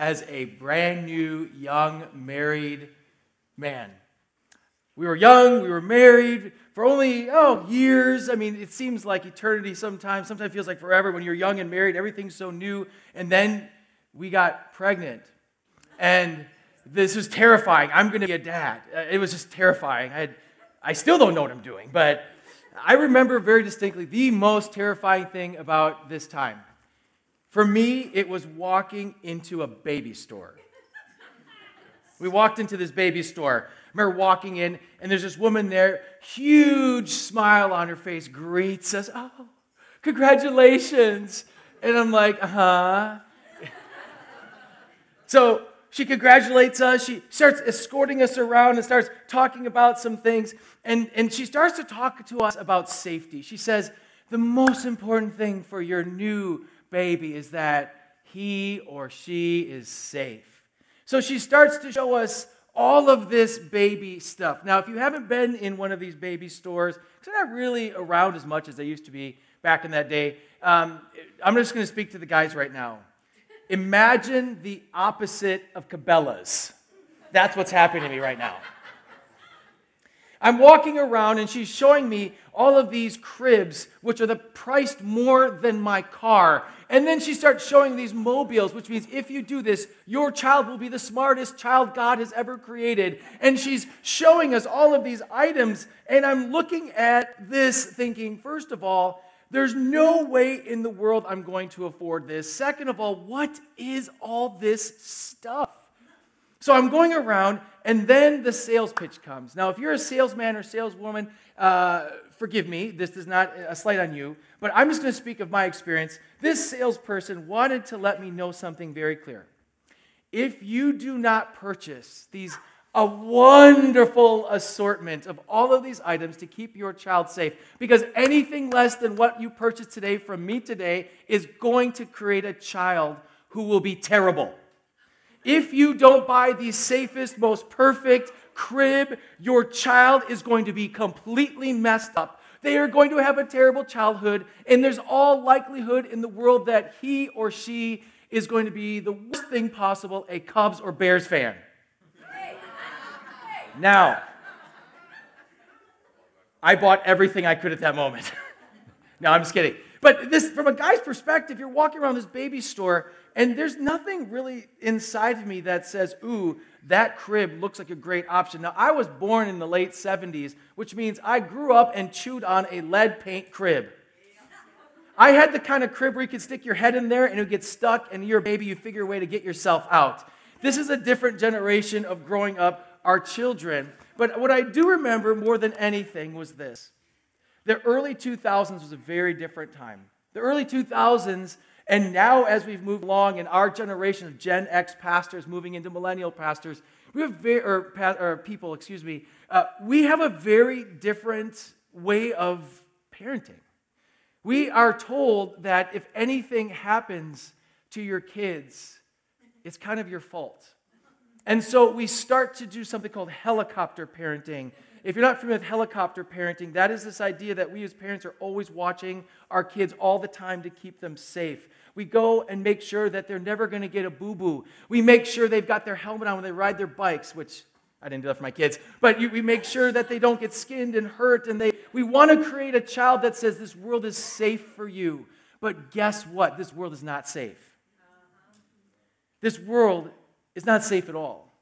as a brand new, young, married man. We were young, we were married for only, oh, years. I mean, it seems like eternity sometimes. Sometimes feels like forever when you're young and married, everything's so new. And then we got pregnant. And this was terrifying. I'm going to be a dad. Uh, it was just terrifying. I, had, I still don't know what I'm doing, but I remember very distinctly the most terrifying thing about this time. For me, it was walking into a baby store. We walked into this baby store. I remember walking in, and there's this woman there, huge smile on her face, greets us. Oh, congratulations. And I'm like, uh huh. so she congratulates us. She starts escorting us around and starts talking about some things. And, and she starts to talk to us about safety. She says, The most important thing for your new baby is that he or she is safe. So she starts to show us all of this baby stuff. Now, if you haven't been in one of these baby stores, because they're not really around as much as they used to be back in that day, um, I'm just going to speak to the guys right now. Imagine the opposite of Cabela's. That's what's happening to me right now. I'm walking around and she's showing me all of these cribs, which are the priced more than my car. And then she starts showing these mobiles, which means if you do this, your child will be the smartest child God has ever created. And she's showing us all of these items. And I'm looking at this thinking, first of all, there's no way in the world I'm going to afford this. Second of all, what is all this stuff? So I'm going around, and then the sales pitch comes. Now, if you're a salesman or saleswoman, uh, forgive me, this is not a slight on you, but I'm just going to speak of my experience. This salesperson wanted to let me know something very clear. If you do not purchase these a wonderful assortment of all of these items to keep your child safe because anything less than what you purchased today from me today is going to create a child who will be terrible. If you don't buy the safest, most perfect crib, your child is going to be completely messed up. They are going to have a terrible childhood, and there's all likelihood in the world that he or she is going to be the worst thing possible a Cubs or Bears fan. Now, I bought everything I could at that moment. no, I'm just kidding. But this, from a guy's perspective, you're walking around this baby store, and there's nothing really inside of me that says, ooh, that crib looks like a great option. Now, I was born in the late 70s, which means I grew up and chewed on a lead paint crib. I had the kind of crib where you could stick your head in there and it would get stuck, and you're a baby, you figure a way to get yourself out. This is a different generation of growing up, our children. But what I do remember more than anything was this the early 2000s was a very different time. The early 2000s, and now as we've moved along in our generation of Gen X pastors moving into millennial pastors, we have very, or, or people, excuse me, uh, we have a very different way of parenting. We are told that if anything happens to your kids, it's kind of your fault. And so we start to do something called helicopter parenting, if you're not familiar with helicopter parenting, that is this idea that we as parents are always watching our kids all the time to keep them safe. We go and make sure that they're never going to get a boo boo. We make sure they've got their helmet on when they ride their bikes, which I didn't do that for my kids, but you, we make sure that they don't get skinned and hurt. And they, we want to create a child that says this world is safe for you. But guess what? This world is not safe. This world is not safe at all.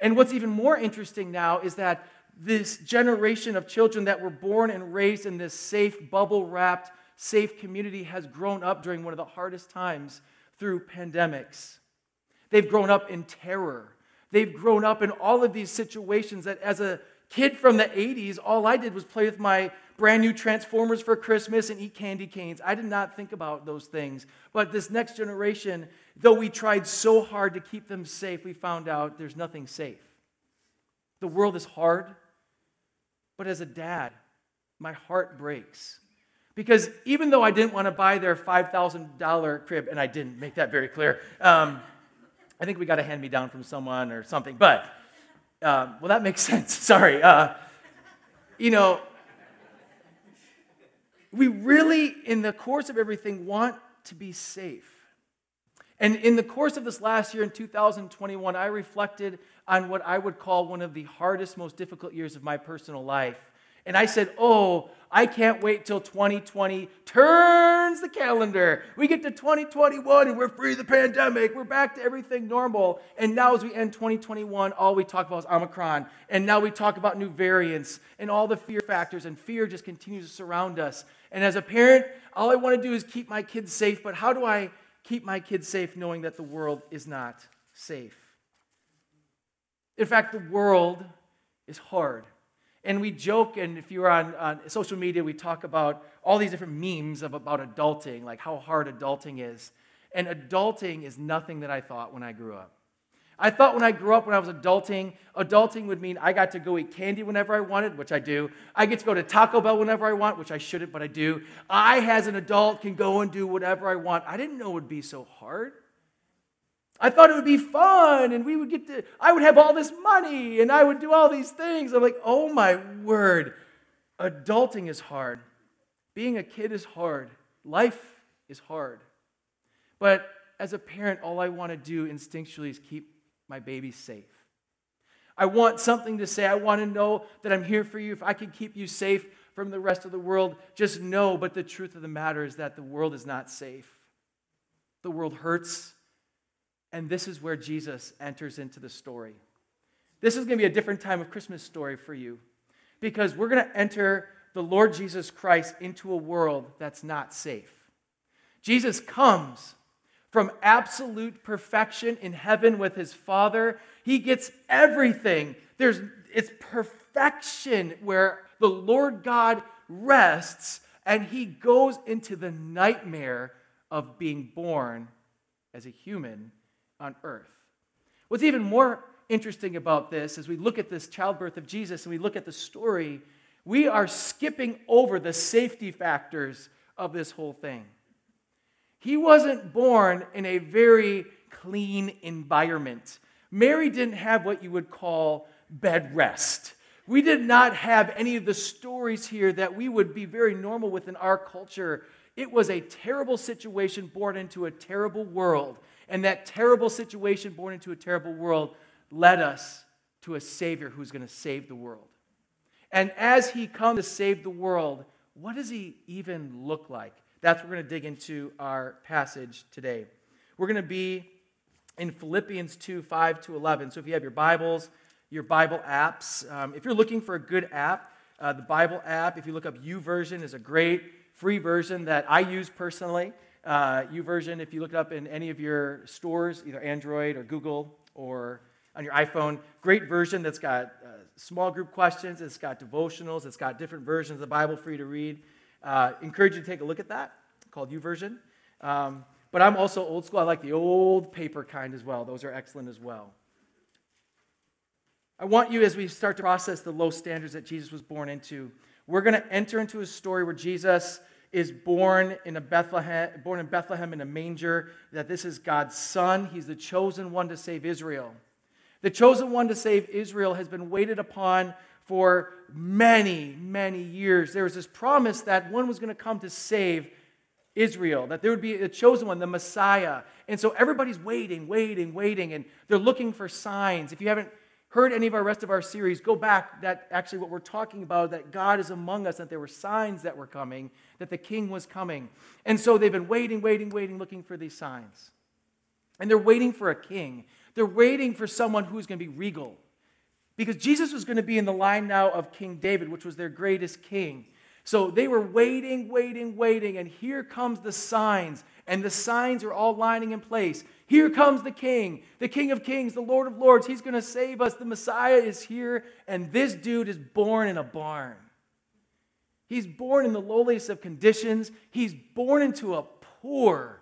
And what's even more interesting now is that this generation of children that were born and raised in this safe, bubble wrapped, safe community has grown up during one of the hardest times through pandemics. They've grown up in terror. They've grown up in all of these situations that as a kid from the 80s, all I did was play with my brand new Transformers for Christmas and eat candy canes. I did not think about those things. But this next generation, though we tried so hard to keep them safe, we found out there's nothing safe. The world is hard, but as a dad, my heart breaks. Because even though I didn't want to buy their $5,000 crib, and I didn't make that very clear, um, I think we got a hand me down from someone or something. But, uh, well, that makes sense. Sorry. Uh, you know, we really, in the course of everything, want to be safe. And in the course of this last year in 2021, I reflected on what I would call one of the hardest, most difficult years of my personal life. And I said, Oh, I can't wait till 2020 turns the calendar. We get to 2021 and we're free of the pandemic. We're back to everything normal. And now, as we end 2021, all we talk about is Omicron. And now we talk about new variants and all the fear factors, and fear just continues to surround us. And as a parent, all I want to do is keep my kids safe. But how do I keep my kids safe knowing that the world is not safe? In fact, the world is hard. And we joke, and if you're on, on social media, we talk about all these different memes of, about adulting, like how hard adulting is. And adulting is nothing that I thought when I grew up. I thought when I grew up, when I was adulting, adulting would mean I got to go eat candy whenever I wanted, which I do. I get to go to Taco Bell whenever I want, which I shouldn't, but I do. I, as an adult, can go and do whatever I want. I didn't know it would be so hard. I thought it would be fun and we would get to, I would have all this money and I would do all these things. I'm like, oh my word, adulting is hard. Being a kid is hard. Life is hard. But as a parent, all I want to do instinctually is keep my baby safe. I want something to say. I want to know that I'm here for you. If I can keep you safe from the rest of the world, just know. But the truth of the matter is that the world is not safe. The world hurts. And this is where Jesus enters into the story. This is going to be a different time of Christmas story for you because we're going to enter the Lord Jesus Christ into a world that's not safe. Jesus comes from absolute perfection in heaven with his Father. He gets everything. There's it's perfection where the Lord God rests and he goes into the nightmare of being born as a human on earth. What's even more interesting about this as we look at this childbirth of Jesus and we look at the story, we are skipping over the safety factors of this whole thing. He wasn't born in a very clean environment. Mary didn't have what you would call bed rest. We did not have any of the stories here that we would be very normal with in our culture. It was a terrible situation born into a terrible world. And that terrible situation born into a terrible world led us to a Savior who's going to save the world. And as he comes to save the world, what does he even look like? That's what we're going to dig into our passage today. We're going to be in Philippians 2 5 to 11. So if you have your Bibles, your Bible apps, um, if you're looking for a good app, uh, the Bible app, if you look up YouVersion, is a great free version that I use personally uh, YouVersion, if you look it up in any of your stores, either Android or Google or on your iPhone, great version that's got uh, small group questions, it's got devotionals, it's got different versions of the Bible for you to read. Uh, encourage you to take a look at that, called YouVersion. Um, but I'm also old school. I like the old paper kind as well. Those are excellent as well. I want you, as we start to process the low standards that Jesus was born into, we're going to enter into a story where Jesus is born in a Bethlehem, born in Bethlehem in a manger, that this is God's son. He's the chosen one to save Israel. The chosen one to save Israel has been waited upon for many, many years. There was this promise that one was going to come to save Israel, that there would be a chosen one, the Messiah. And so everybody's waiting, waiting, waiting, and they're looking for signs. If you haven't heard any of our rest of our series, go back. That actually what we're talking about, that God is among us, that there were signs that were coming, that the king was coming. And so they've been waiting, waiting, waiting, looking for these signs. And they're waiting for a king. They're waiting for someone who's going to be regal. Because Jesus was going to be in the line now of King David, which was their greatest king. So they were waiting, waiting, waiting, and here comes the signs, and the signs are all lining in place. Here comes the King, the King of Kings, the Lord of Lords. He's going to save us. The Messiah is here, and this dude is born in a barn. He's born in the lowliest of conditions. He's born into a poor,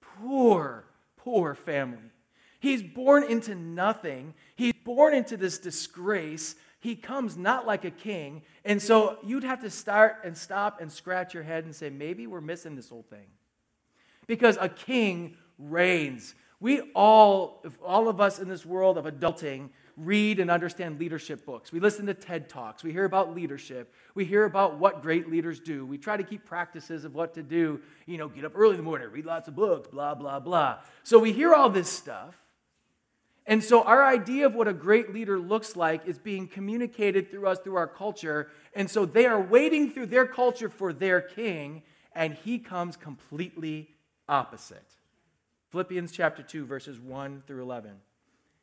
poor, poor family. He's born into nothing. He's born into this disgrace. He comes not like a king. And so you'd have to start and stop and scratch your head and say, maybe we're missing this whole thing. Because a king reigns. We all, all of us in this world of adulting, read and understand leadership books. We listen to TED Talks. We hear about leadership. We hear about what great leaders do. We try to keep practices of what to do. You know, get up early in the morning, read lots of books, blah, blah, blah. So we hear all this stuff. And so our idea of what a great leader looks like is being communicated through us, through our culture. And so they are waiting through their culture for their king, and he comes completely opposite. Philippians chapter 2, verses 1 through 11. In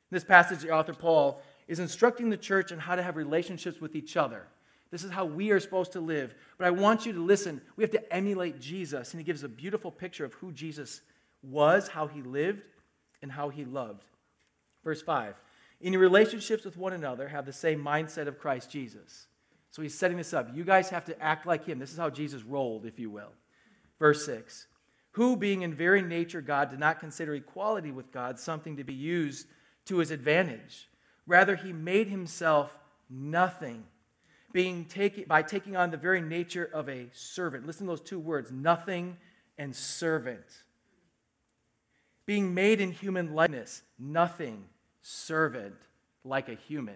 this passage, the author Paul is instructing the church on how to have relationships with each other. This is how we are supposed to live. But I want you to listen. We have to emulate Jesus. And he gives a beautiful picture of who Jesus was, how he lived, and how he loved. Verse 5 In your relationships with one another, have the same mindset of Christ Jesus. So he's setting this up. You guys have to act like him. This is how Jesus rolled, if you will. Verse 6 Who, being in very nature God, did not consider equality with God something to be used to his advantage. Rather, he made himself nothing being taken, by taking on the very nature of a servant. Listen to those two words nothing and servant being made in human likeness, nothing servant like a human.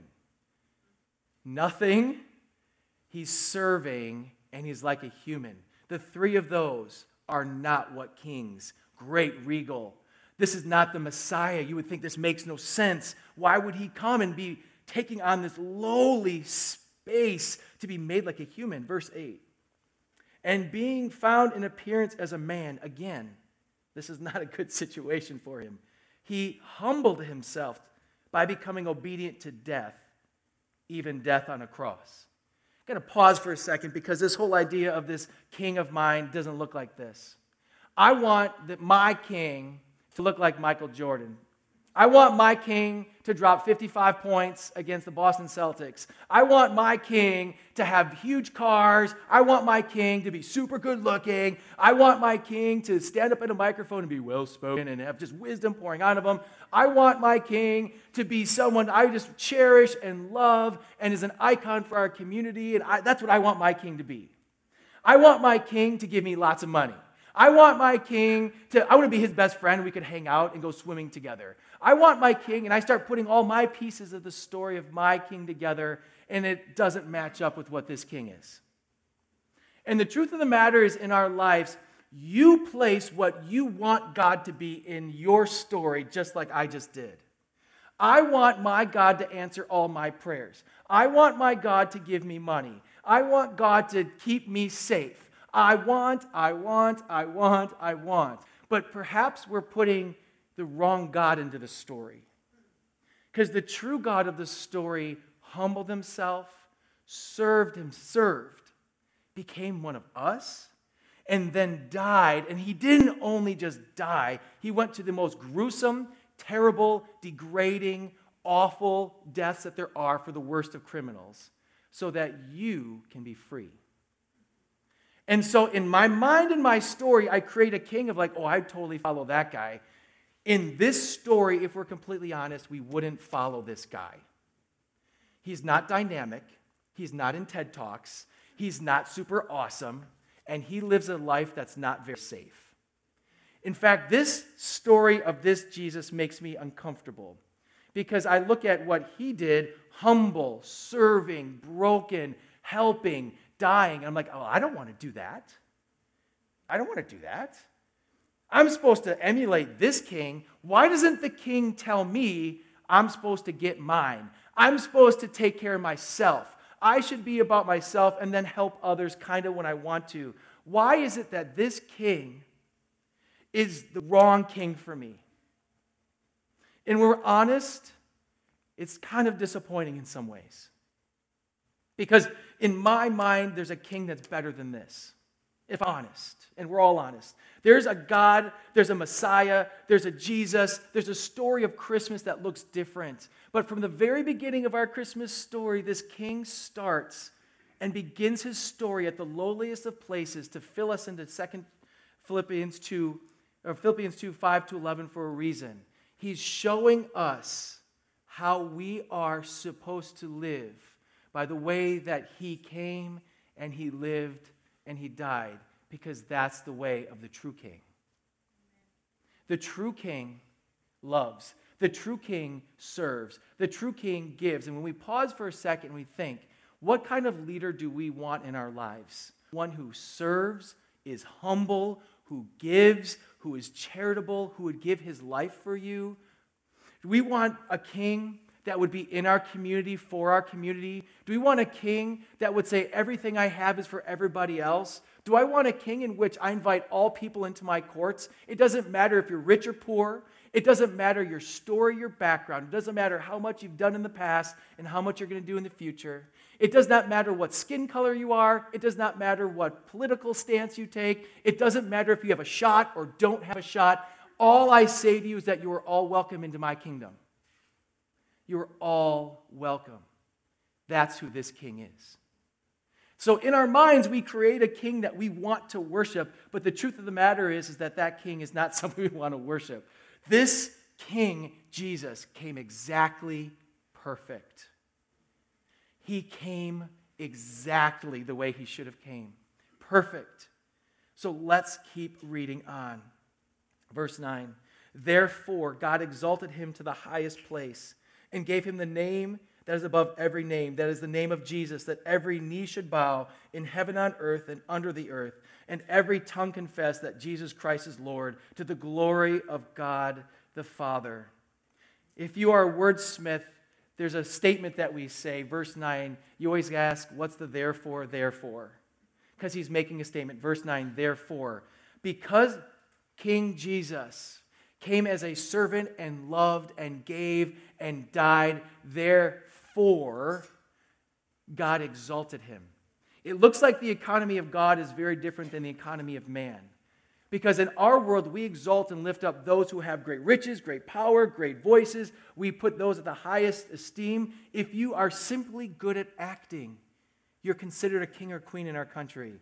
Nothing, he's serving, and he's like a human. The three of those are not what kings, great regal. This is not the Messiah. You would think this makes no sense. Why would he come and be taking on this lowly space to be made like a human? Verse 8. And being found in appearance as a man, again, this is not a good situation for him. He humbled himself by becoming obedient to death, even death on a cross. I'm going to pause for a second because this whole idea of this king of mine doesn't look like this. I want that my king to look like Michael Jordan. I want my king to drop 55 points against the Boston Celtics. I want my king to have huge cars. I want my king to be super good looking. I want my king to stand up at a microphone and be well spoken and have just wisdom pouring out of him. I want my king to be someone I just cherish and love and is an icon for our community. And I, that's what I want my king to be. I want my king to give me lots of money. I want my king to, I want to be his best friend. We could hang out and go swimming together. I want my king, and I start putting all my pieces of the story of my king together, and it doesn't match up with what this king is. And the truth of the matter is, in our lives, you place what you want God to be in your story, just like I just did. I want my God to answer all my prayers. I want my God to give me money. I want God to keep me safe. I want, I want, I want, I want. But perhaps we're putting the wrong God into the story. Because the true God of the story humbled himself, served him, served, became one of us, and then died. And he didn't only just die, he went to the most gruesome, terrible, degrading, awful deaths that there are for the worst of criminals so that you can be free. And so in my mind and my story, I create a king of like, oh, I'd totally follow that guy. In this story, if we're completely honest, we wouldn't follow this guy. He's not dynamic, he's not in TED Talks, he's not super awesome, and he lives a life that's not very safe. In fact, this story of this Jesus makes me uncomfortable because I look at what he did humble, serving, broken, helping, dying. And I'm like, oh, I don't want to do that. I don't want to do that. I'm supposed to emulate this king. Why doesn't the king tell me I'm supposed to get mine? I'm supposed to take care of myself. I should be about myself and then help others kind of when I want to. Why is it that this king is the wrong king for me? And we're honest, it's kind of disappointing in some ways. Because in my mind, there's a king that's better than this, if honest. And we're all honest. There's a God, there's a Messiah, there's a Jesus, there's a story of Christmas that looks different. But from the very beginning of our Christmas story, this king starts and begins his story at the lowliest of places to fill us into second Philippians 2 or Philippians 2 5 to 11 for a reason. He's showing us how we are supposed to live by the way that he came and he lived and he died, because that's the way of the true king. The true king loves. The true king serves. The true king gives. And when we pause for a second and we think, what kind of leader do we want in our lives? One who serves, is humble, who gives, who is charitable, who would give his life for you? We want a king that would be in our community for our community? Do we want a king that would say, everything I have is for everybody else? Do I want a king in which I invite all people into my courts? It doesn't matter if you're rich or poor. It doesn't matter your story, your background. It doesn't matter how much you've done in the past and how much you're going to do in the future. It does not matter what skin color you are. It does not matter what political stance you take. It doesn't matter if you have a shot or don't have a shot. All I say to you is that you are all welcome into my kingdom. You're all welcome. That's who this king is. So in our minds, we create a king that we want to worship, but the truth of the matter is, is that that king is not something we want to worship. This king, Jesus, came exactly perfect. He came exactly the way he should have came. Perfect. So let's keep reading on. Verse 9. Therefore, God exalted him to the highest place and gave him the name that is above every name, that is the name of Jesus, that every knee should bow in heaven, on earth, and under the earth, and every tongue confess that Jesus Christ is Lord, to the glory of God the Father. If you are a wordsmith, there's a statement that we say, verse 9. You always ask, What's the therefore, therefore? Because he's making a statement. Verse 9, therefore. Because King Jesus came as a servant and loved and gave and died, therefore, God exalted him. It looks like the economy of God is very different than the economy of man. Because in our world, we exalt and lift up those who have great riches, great power, great voices. We put those at the highest esteem. If you are simply good at acting, you're considered a king or queen in our country.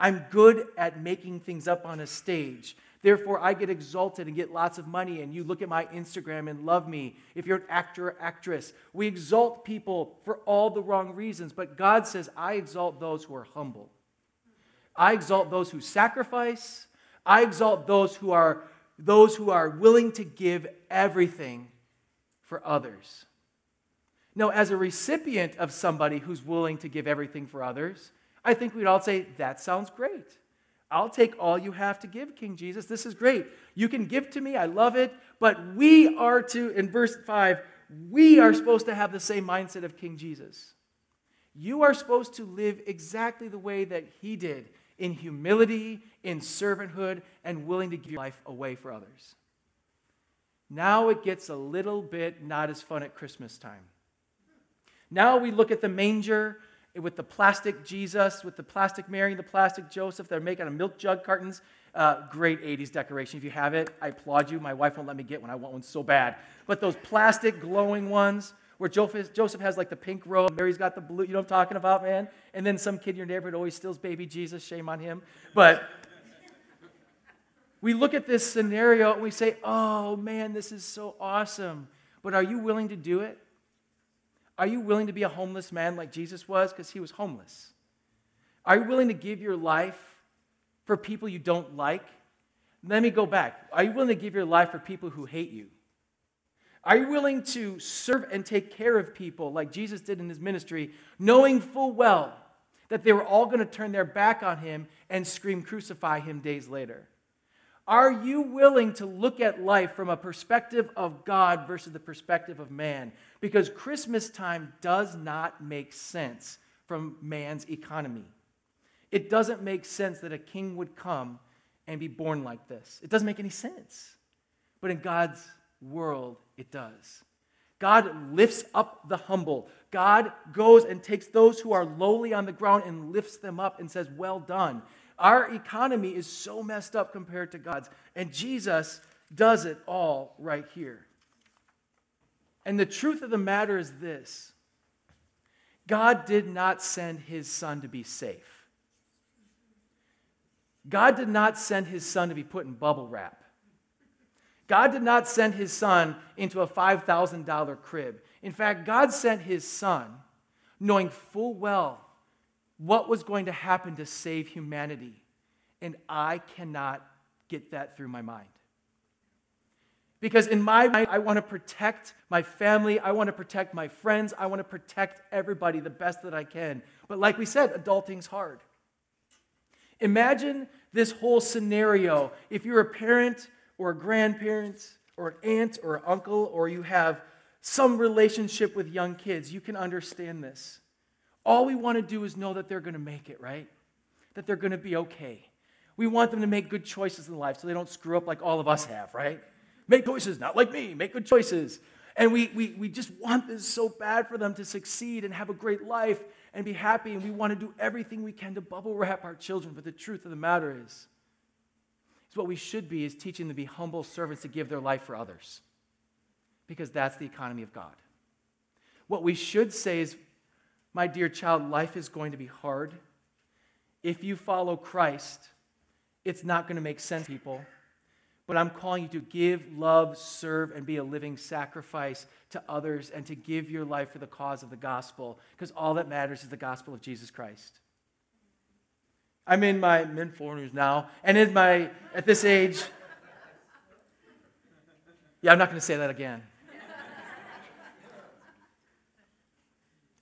I'm good at making things up on a stage. Therefore, I get exalted and get lots of money, and you look at my Instagram and love me. If you're an actor or actress, we exalt people for all the wrong reasons. But God says, I exalt those who are humble. I exalt those who sacrifice. I exalt those who are those who are willing to give everything for others. Now, as a recipient of somebody who's willing to give everything for others, I think we'd all say, that sounds great. I'll take all you have to give, King Jesus. This is great. You can give to me. I love it. But we are to, in verse 5, we are supposed to have the same mindset of King Jesus. You are supposed to live exactly the way that he did in humility, in servanthood, and willing to give your life away for others. Now it gets a little bit not as fun at Christmas time. Now we look at the manger with the plastic Jesus, with the plastic Mary and the plastic Joseph are made out of milk jug cartons. Uh, great 80s decoration. If you have it, I applaud you. My wife won't let me get one. I want one so bad. But those plastic glowing ones where Joseph has like the pink robe, Mary's got the blue, you know what I'm talking about, man? And then some kid in your neighborhood always steals baby Jesus. Shame on him. But we look at this scenario and we say, oh man, this is so awesome. But are you willing to do it? Are you willing to be a homeless man like Jesus was? Because he was homeless. Are you willing to give your life for people you don't like? Let me go back. Are you willing to give your life for people who hate you? Are you willing to serve and take care of people like Jesus did in his ministry, knowing full well that they were all going to turn their back on him and scream, Crucify him days later? Are you willing to look at life from a perspective of God versus the perspective of man? Because Christmas time does not make sense from man's economy. It doesn't make sense that a king would come and be born like this. It doesn't make any sense. But in God's world, it does. God lifts up the humble. God goes and takes those who are lowly on the ground and lifts them up and says, Well done. Our economy is so messed up compared to God's. And Jesus does it all right here. And the truth of the matter is this God did not send his son to be safe. God did not send his son to be put in bubble wrap. God did not send his son into a $5,000 crib. In fact, God sent his son knowing full well what was going to happen to save humanity. And I cannot get that through my mind. Because in my mind, I want to protect my family. I want to protect my friends. I want to protect everybody the best that I can. But like we said, adulting's hard. Imagine this whole scenario. If you're a parent or a grandparent or an aunt or an uncle, or you have some relationship with young kids, you can understand this. All we want to do is know that they're going to make it, right? That they're going to be okay. We want them to make good choices in life so they don't screw up like all of us have, right? Make choices, not like me, make good choices. And we, we, we just want this so bad for them to succeed and have a great life and be happy. And we want to do everything we can to bubble wrap our children. But the truth of the matter is, is what we should be is teaching them to be humble servants to give their life for others. Because that's the economy of God. What we should say is, my dear child, life is going to be hard. If you follow Christ, it's not going to make sense, to people but I'm calling you to give, love, serve, and be a living sacrifice to others and to give your life for the cause of the gospel because all that matters is the gospel of Jesus Christ. I'm in my mid 40s now, and in my, at this age, yeah, I'm not going to say that again.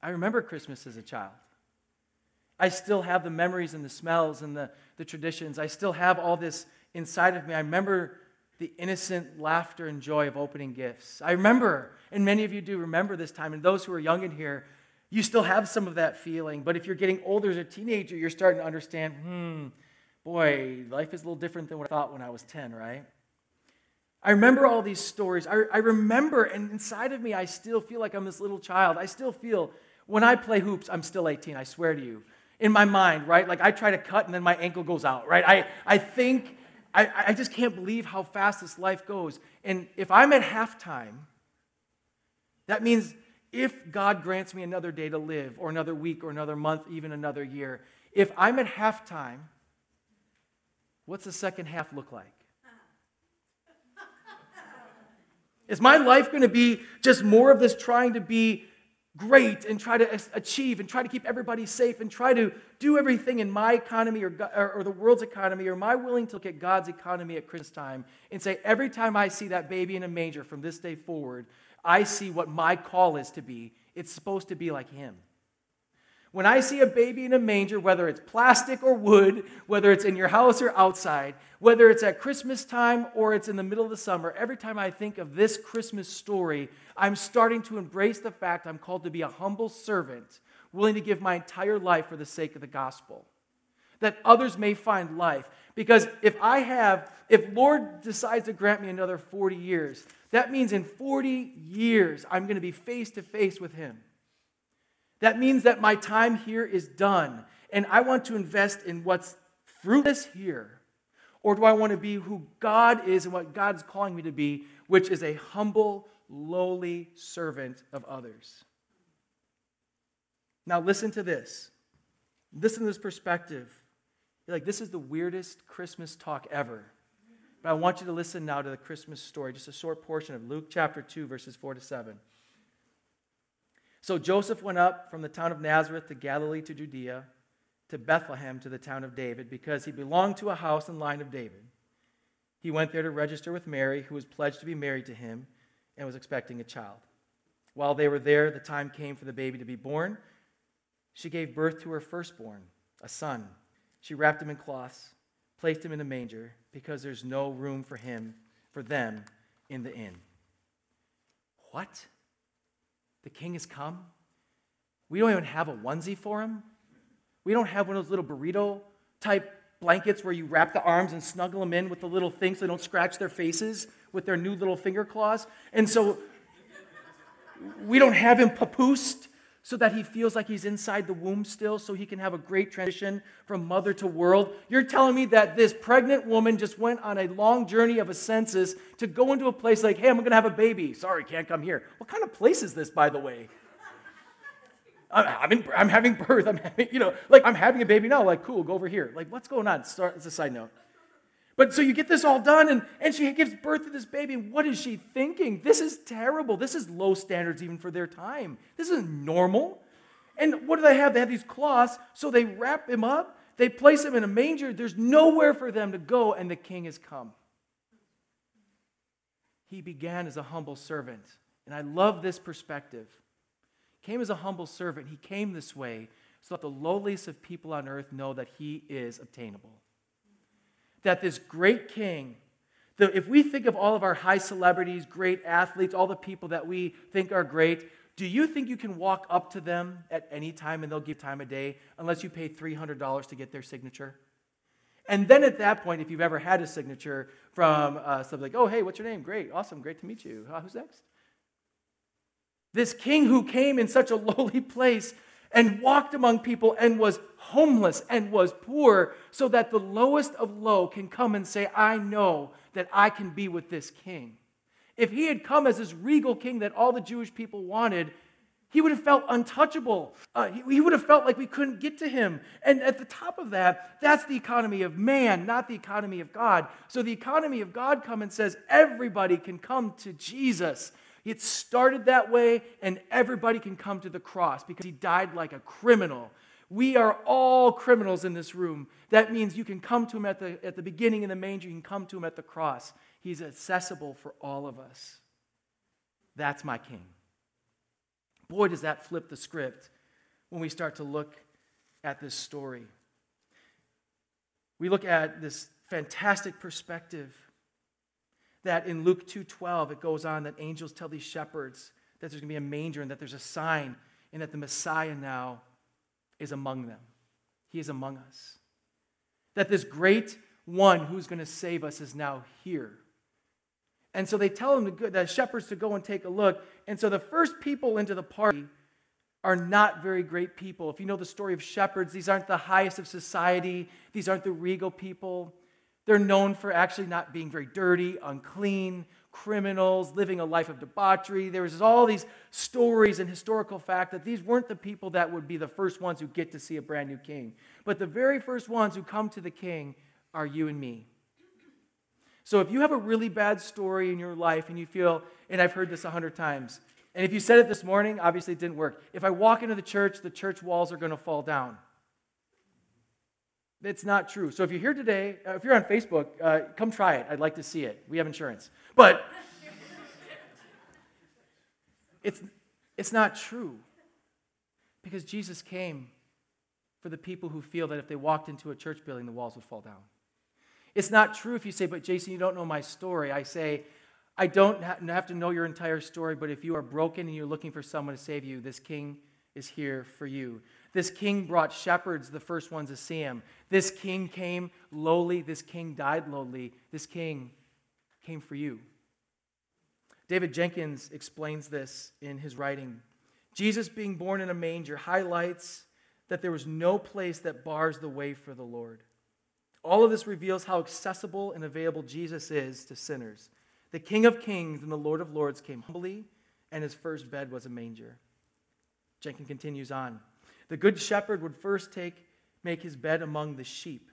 I remember Christmas as a child. I still have the memories and the smells and the, the traditions. I still have all this inside of me. I remember the innocent laughter and joy of opening gifts. I remember, and many of you do remember this time, and those who are young in here, you still have some of that feeling. But if you're getting older as a teenager, you're starting to understand, hmm, boy, life is a little different than what I thought when I was 10, right? I remember all these stories. I, I remember, and inside of me, I still feel like I'm this little child. I still feel, when I play hoops, I'm still 18, I swear to you. In my mind, right? Like I try to cut and then my ankle goes out, right? I, I think I, I just can't believe how fast this life goes. And if I'm at halftime, that means if God grants me another day to live, or another week, or another month, even another year, if I'm at halftime, what's the second half look like? Is my life going to be just more of this trying to be great and try to achieve and try to keep everybody safe and try to do everything in my economy or, or, the world's economy? Or am I willing to look at God's economy at Christmas time and say, every time I see that baby in a manger from this day forward, I see what my call is to be? It's supposed to be like Him. When I see a baby in a manger, whether it's plastic or wood, whether it's in your house or outside, whether it's at Christmas time or it's in the middle of the summer, every time I think of this Christmas story, I'm starting to embrace the fact I'm called to be a humble servant, willing to give my entire life for the sake of the gospel, that others may find life. Because if I have, if Lord decides to grant me another 40 years, that means in 40 years I'm going to be face to face with Him. That means that my time here is done, and I want to invest in what's fruitless here. Or do I want to be who God is and what God's calling me to be, which is a humble, lowly servant of others. Now, listen to this. Listen to this perspective. You're like, this is the weirdest Christmas talk ever. But I want you to listen now to the Christmas story, just a short portion of Luke chapter 2, verses 4 to 7. So Joseph went up from the town of Nazareth to Galilee to Judea, to Bethlehem to the town of David, because he belonged to a house and line of David. He went there to register with Mary, who was pledged to be married to him and was expecting a child. While they were there, the time came for the baby to be born. She gave birth to her firstborn, a son. She wrapped him in cloths, placed him in a manger, because there's no room for him, for them, in the inn. What? The king has come? We don't even have a onesie for him? We don't have one of those little burrito type blankets where you wrap the arms and snuggle them in with the little things so they don't scratch their faces with their new little finger claws. And so we don't have him papoosed so that he feels like he's inside the womb still so he can have a great transition from mother to world. You're telling me that this pregnant woman just went on a long journey of a census to go into a place like, hey, I'm to have a baby. Sorry, can't come here. What kind of place is this, by the way? I'm having, I'm having birth. I'm having, you know, like I'm having a baby now. Like, cool, go over here. Like, what's going on? Start as a side note. But so you get this all done, and, and she gives birth to this baby. What is she thinking? This is terrible. This is low standards even for their time. This isn't normal. And what do they have? They have these cloths, so they wrap him up, they place him in a manger. There's nowhere for them to go, and the king has come. He began as a humble servant. And I love this perspective. Came as a humble servant. He came this way so that the lowliest of people on earth know that he is obtainable that this great king, the, if we think of all of our high celebrities, great athletes, all the people that we think are great, do you think you can walk up to them at any time and they'll give time of day unless you pay $300 to get their signature? And then at that point, if you've ever had a signature from uh, like, oh, hey, what's your name? Great, awesome, great to meet you. Uh, who's next? This king who came in such a lowly place and walked among people and was homeless and was poor, so that the lowest of low can come and say, I know that I can be with this king. If he had come as this regal king that all the Jewish people wanted, he would have felt untouchable. Uh, he, he would have felt like we couldn't get to him. And at the top of that, that's the economy of man, not the economy of God. So the economy of God comes and says everybody can come to Jesus. It started that way, and everybody can come to the cross because he died like a criminal. We are all criminals in this room. That means you can come to him at the, at the beginning in the manger, you can come to him at the cross. He's accessible for all of us. That's my king. Boy, does that flip the script when we start to look at this story. We look at this fantastic perspective that in Luke 2:12 it goes on that angels tell these shepherds that there's going to be a manger and that there's a sign and that the Messiah now is among them. He is among us. That this great one who's going to save us is now here. And so they tell them, to, the shepherds, to go and take a look. And so the first people into the party are not very great people. If you know the story of shepherds, these aren't the highest of society, these aren't the regal people. They're known for actually not being very dirty, unclean, criminals, living a life of debauchery. There was all these stories and historical fact that these weren't the people that would be the first ones who get to see a brand new king. But the very first ones who come to the king are you and me. So if you have a really bad story in your life and you feel, and I've heard this a hundred times, and if you said it this morning, obviously it didn't work. If I walk into the church, the church walls are going to fall down. It's not true. So if you're here today, uh, if you're on Facebook, uh, come try it. I'd like to see it. We have insurance. But it's, it's not true because Jesus came for the people who feel that if they walked into a church building, the walls would fall down. It's not true if you say, but Jason, you don't know my story. I say, I don't have to know your entire story, but if you are broken and you're looking for someone to save you, this king is here for you. This king brought shepherds, the first ones to see him. This king came lowly. This king died lowly. This king came for you. David Jenkins explains this in his writing. Jesus being born in a manger highlights that there was no place that bars the way for the Lord. All of this reveals how accessible and available Jesus is to sinners. The King of Kings and the Lord of Lords came humbly, and his first bed was a manger. Jenkins continues on. The good shepherd would first take, make his bed among the sheep.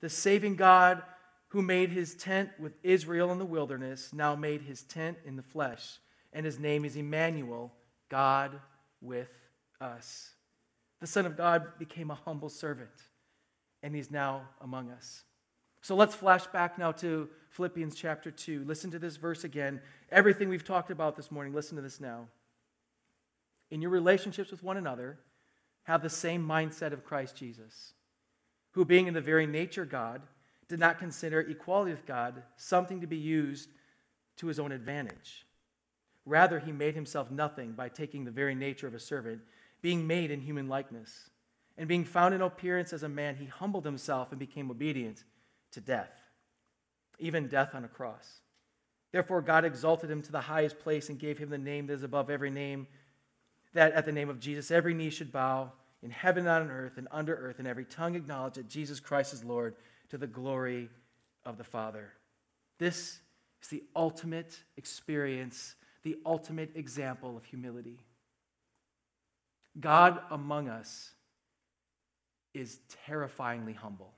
The saving God who made his tent with Israel in the wilderness now made his tent in the flesh, and his name is Emmanuel, God with us. The Son of God became a humble servant, and he's now among us. So let's flash back now to Philippians chapter 2. Listen to this verse again. Everything we've talked about this morning, listen to this now. In your relationships with one another, have the same mindset of Christ Jesus, who, being in the very nature God, did not consider equality with God something to be used to his own advantage. Rather, he made himself nothing by taking the very nature of a servant, being made in human likeness. And being found in appearance as a man, he humbled himself and became obedient to death, even death on a cross. Therefore, God exalted him to the highest place and gave him the name that is above every name that at the name of Jesus every knee should bow in heaven and on earth and under earth, and every tongue acknowledge that Jesus Christ is Lord to the glory of the Father. This is the ultimate experience, the ultimate example of humility. God among us is terrifyingly humble.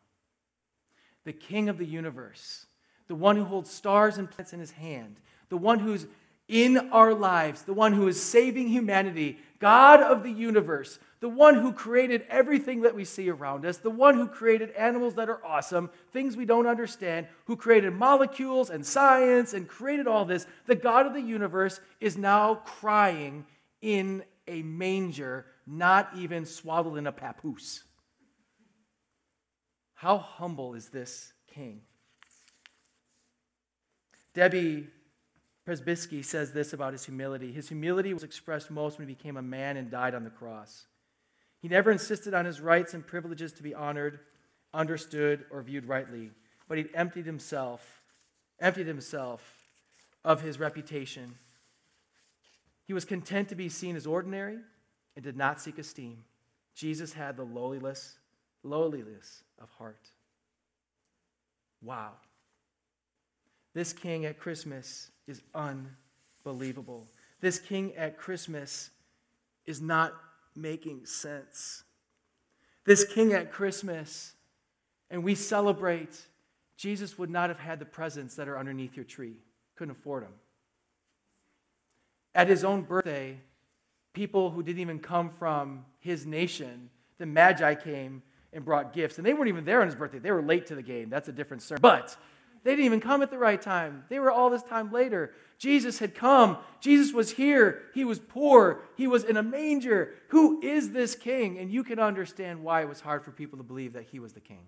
The king of the universe, the one who holds stars and planets in his hand, the one who's in our lives, the one who is saving humanity, God of the universe, the one who created everything that we see around us, the one who created animals that are awesome, things we don't understand, who created molecules and science and created all this, the God of the universe is now crying in a manger, not even swaddled in a papoose. How humble is this king? Debbie Presbytsky says this about his humility. His humility was expressed most when he became a man and died on the cross. He never insisted on his rights and privileges to be honored, understood, or viewed rightly, but he emptied himself, emptied himself of his reputation. He was content to be seen as ordinary and did not seek esteem. Jesus had the lowliness, lowliness of heart. Wow. This king at Christmas is unbelievable. This king at Christmas is not making sense. This king at Christmas, and we celebrate, Jesus would not have had the presents that are underneath your tree. Couldn't afford them. At his own birthday, people who didn't even come from his nation, the Magi came and brought gifts. And they weren't even there on his birthday. They were late to the game. That's a different sermon. But they didn't even come at the right time. They were all this time later. Jesus had come. Jesus was here. He was poor. He was in a manger. Who is this king? And you can understand why it was hard for people to believe that he was the king.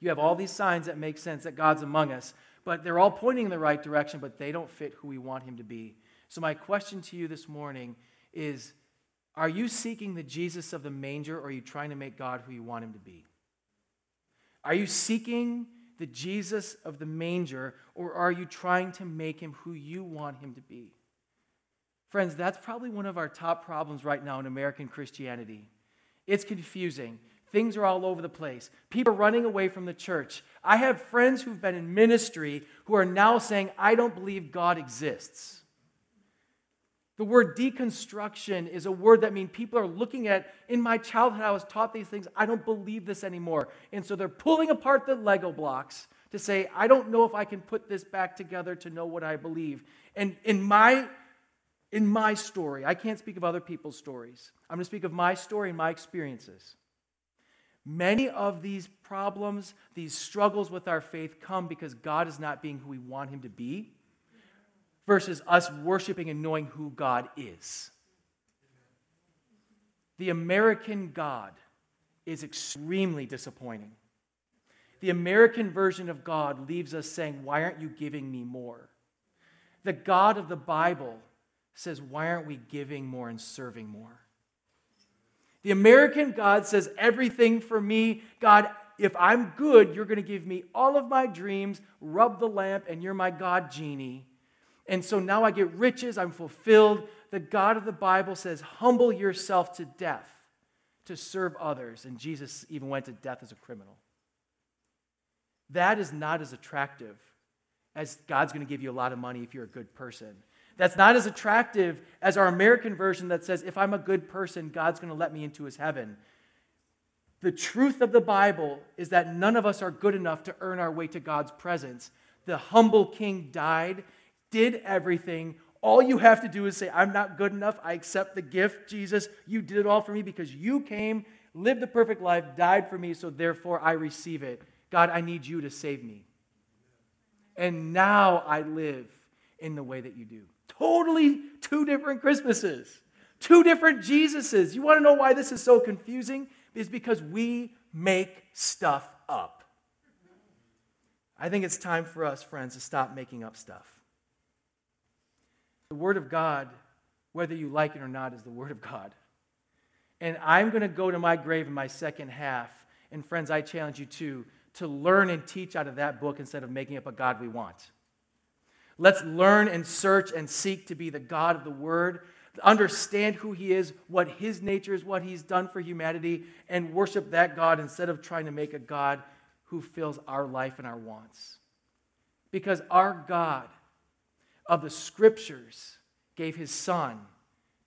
You have all these signs that make sense that God's among us, but they're all pointing in the right direction, but they don't fit who we want him to be. So, my question to you this morning is Are you seeking the Jesus of the manger, or are you trying to make God who you want him to be? Are you seeking the Jesus of the manger, or are you trying to make him who you want him to be? Friends, that's probably one of our top problems right now in American Christianity. It's confusing. Things are all over the place. People are running away from the church. I have friends who've been in ministry who are now saying, I don't believe God exists. The word deconstruction is a word that means people are looking at, in my childhood, I was taught these things. I don't believe this anymore. And so they're pulling apart the Lego blocks to say, I don't know if I can put this back together to know what I believe. And in my in my story, I can't speak of other people's stories. I'm going to speak of my story and my experiences. Many of these problems, these struggles with our faith come because God is not being who we want him to be versus us worshiping and knowing who God is. The American God is extremely disappointing. The American version of God leaves us saying, Why aren't you giving me more? The God of the Bible says, Why aren't we giving more and serving more? The American God says, Everything for me. God, if I'm good, you're going to give me all of my dreams, rub the lamp, and you're my God genie. And so now I get riches, I'm fulfilled. The God of the Bible says, humble yourself to death to serve others. And Jesus even went to death as a criminal. That is not as attractive as God's going to give you a lot of money if you're a good person. That's not as attractive as our American version that says, if I'm a good person, God's going to let me into his heaven. The truth of the Bible is that none of us are good enough to earn our way to God's presence. The humble king died did everything. All you have to do is say, I'm not good enough. I accept the gift, Jesus. You did it all for me because you came, lived the perfect life, died for me, so therefore I receive it. God, I need you to save me. And now I live in the way that you do. Totally two different Christmases, two different Jesuses. You want to know why this is so confusing? It's because we make stuff up. I think it's time for us, friends, to stop making up stuff. The Word of God, whether you like it or not, is the Word of God. And I'm going to go to my grave in my second half. And friends, I challenge you to, to learn and teach out of that book instead of making up a God we want. Let's learn and search and seek to be the God of the Word, understand who He is, what His nature is, what He's done for humanity, and worship that God instead of trying to make a God who fills our life and our wants. Because our God of the scriptures gave his son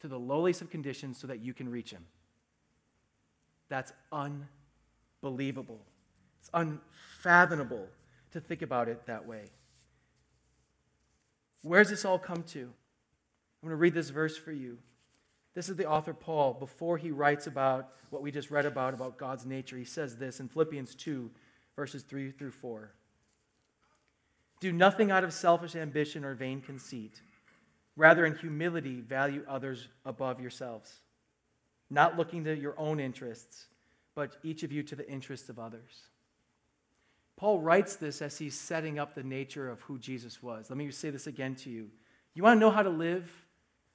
to the lowliest of conditions so that you can reach him. That's unbelievable. It's unfathomable to think about it that way. Where's this all come to? I'm going to read this verse for you. This is the author Paul before he writes about what we just read about, about God's nature. He says this in Philippians 2, verses 3 through 4. Do nothing out of selfish ambition or vain conceit. Rather, in humility, value others above yourselves, not looking to your own interests, but each of you to the interests of others. Paul writes this as he's setting up the nature of who Jesus was. Let me say this again to you. You want to know how to live?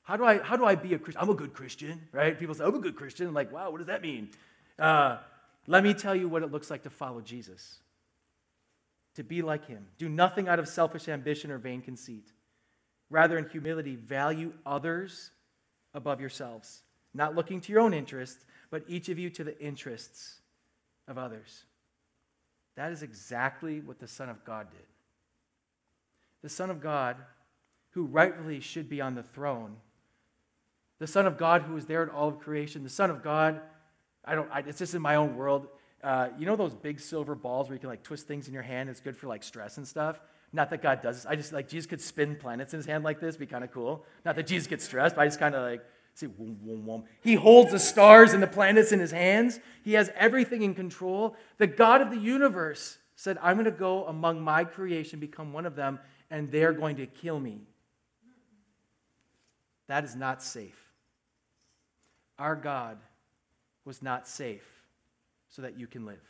How do I, how do I be a Christian? I'm a good Christian, right? People say, I'm a good Christian. I'm like, wow, what does that mean? Uh, let me tell you what it looks like to follow Jesus, to be like him. Do nothing out of selfish ambition or vain conceit. Rather, in humility, value others above yourselves, not looking to your own interests, but each of you to the interests of others. That is exactly what the Son of God did. The Son of God, who rightfully should be on the throne, the Son of God who was there at all of creation, the Son of God, I don't, I, it's just in my own world. Uh, you know those big silver balls where you can like twist things in your hand? It's good for like stress and stuff. Not that God does this. I just like Jesus could spin planets in his hand like this, be kind of cool. Not that Jesus gets stressed, but I just kind of like see, whoom, whoom, whoom. He holds the stars and the planets in his hands. He has everything in control. The God of the universe said, I'm going to go among my creation, become one of them, and they're going to kill me. That is not safe. Our God was not safe so that you can live.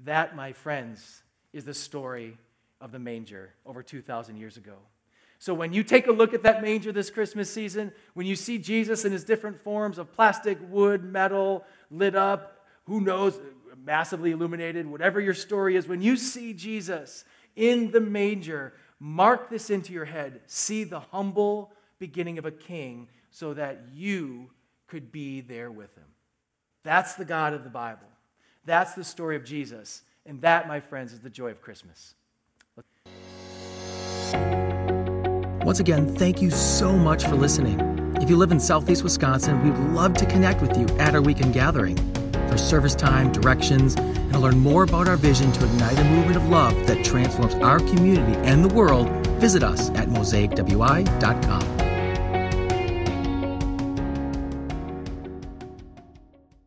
That, my friends, is the story of the manger over 2,000 years ago. So when you take a look at that manger this Christmas season, when you see Jesus in his different forms of plastic, wood, metal, lit up, who knows, massively illuminated, whatever your story is, when you see Jesus in the manger, mark this into your head. See the humble beginning of a king so that you could be there with him. That's the God of the Bible. That's the story of Jesus. And that, my friends, is the joy of Christmas. Once again, thank you so much for listening. If you live in Southeast Wisconsin, we would love to connect with you at our weekend gathering. For service time, directions, and to learn more about our vision to ignite a movement of love that transforms our community and the world, visit us at mosaicwi.com.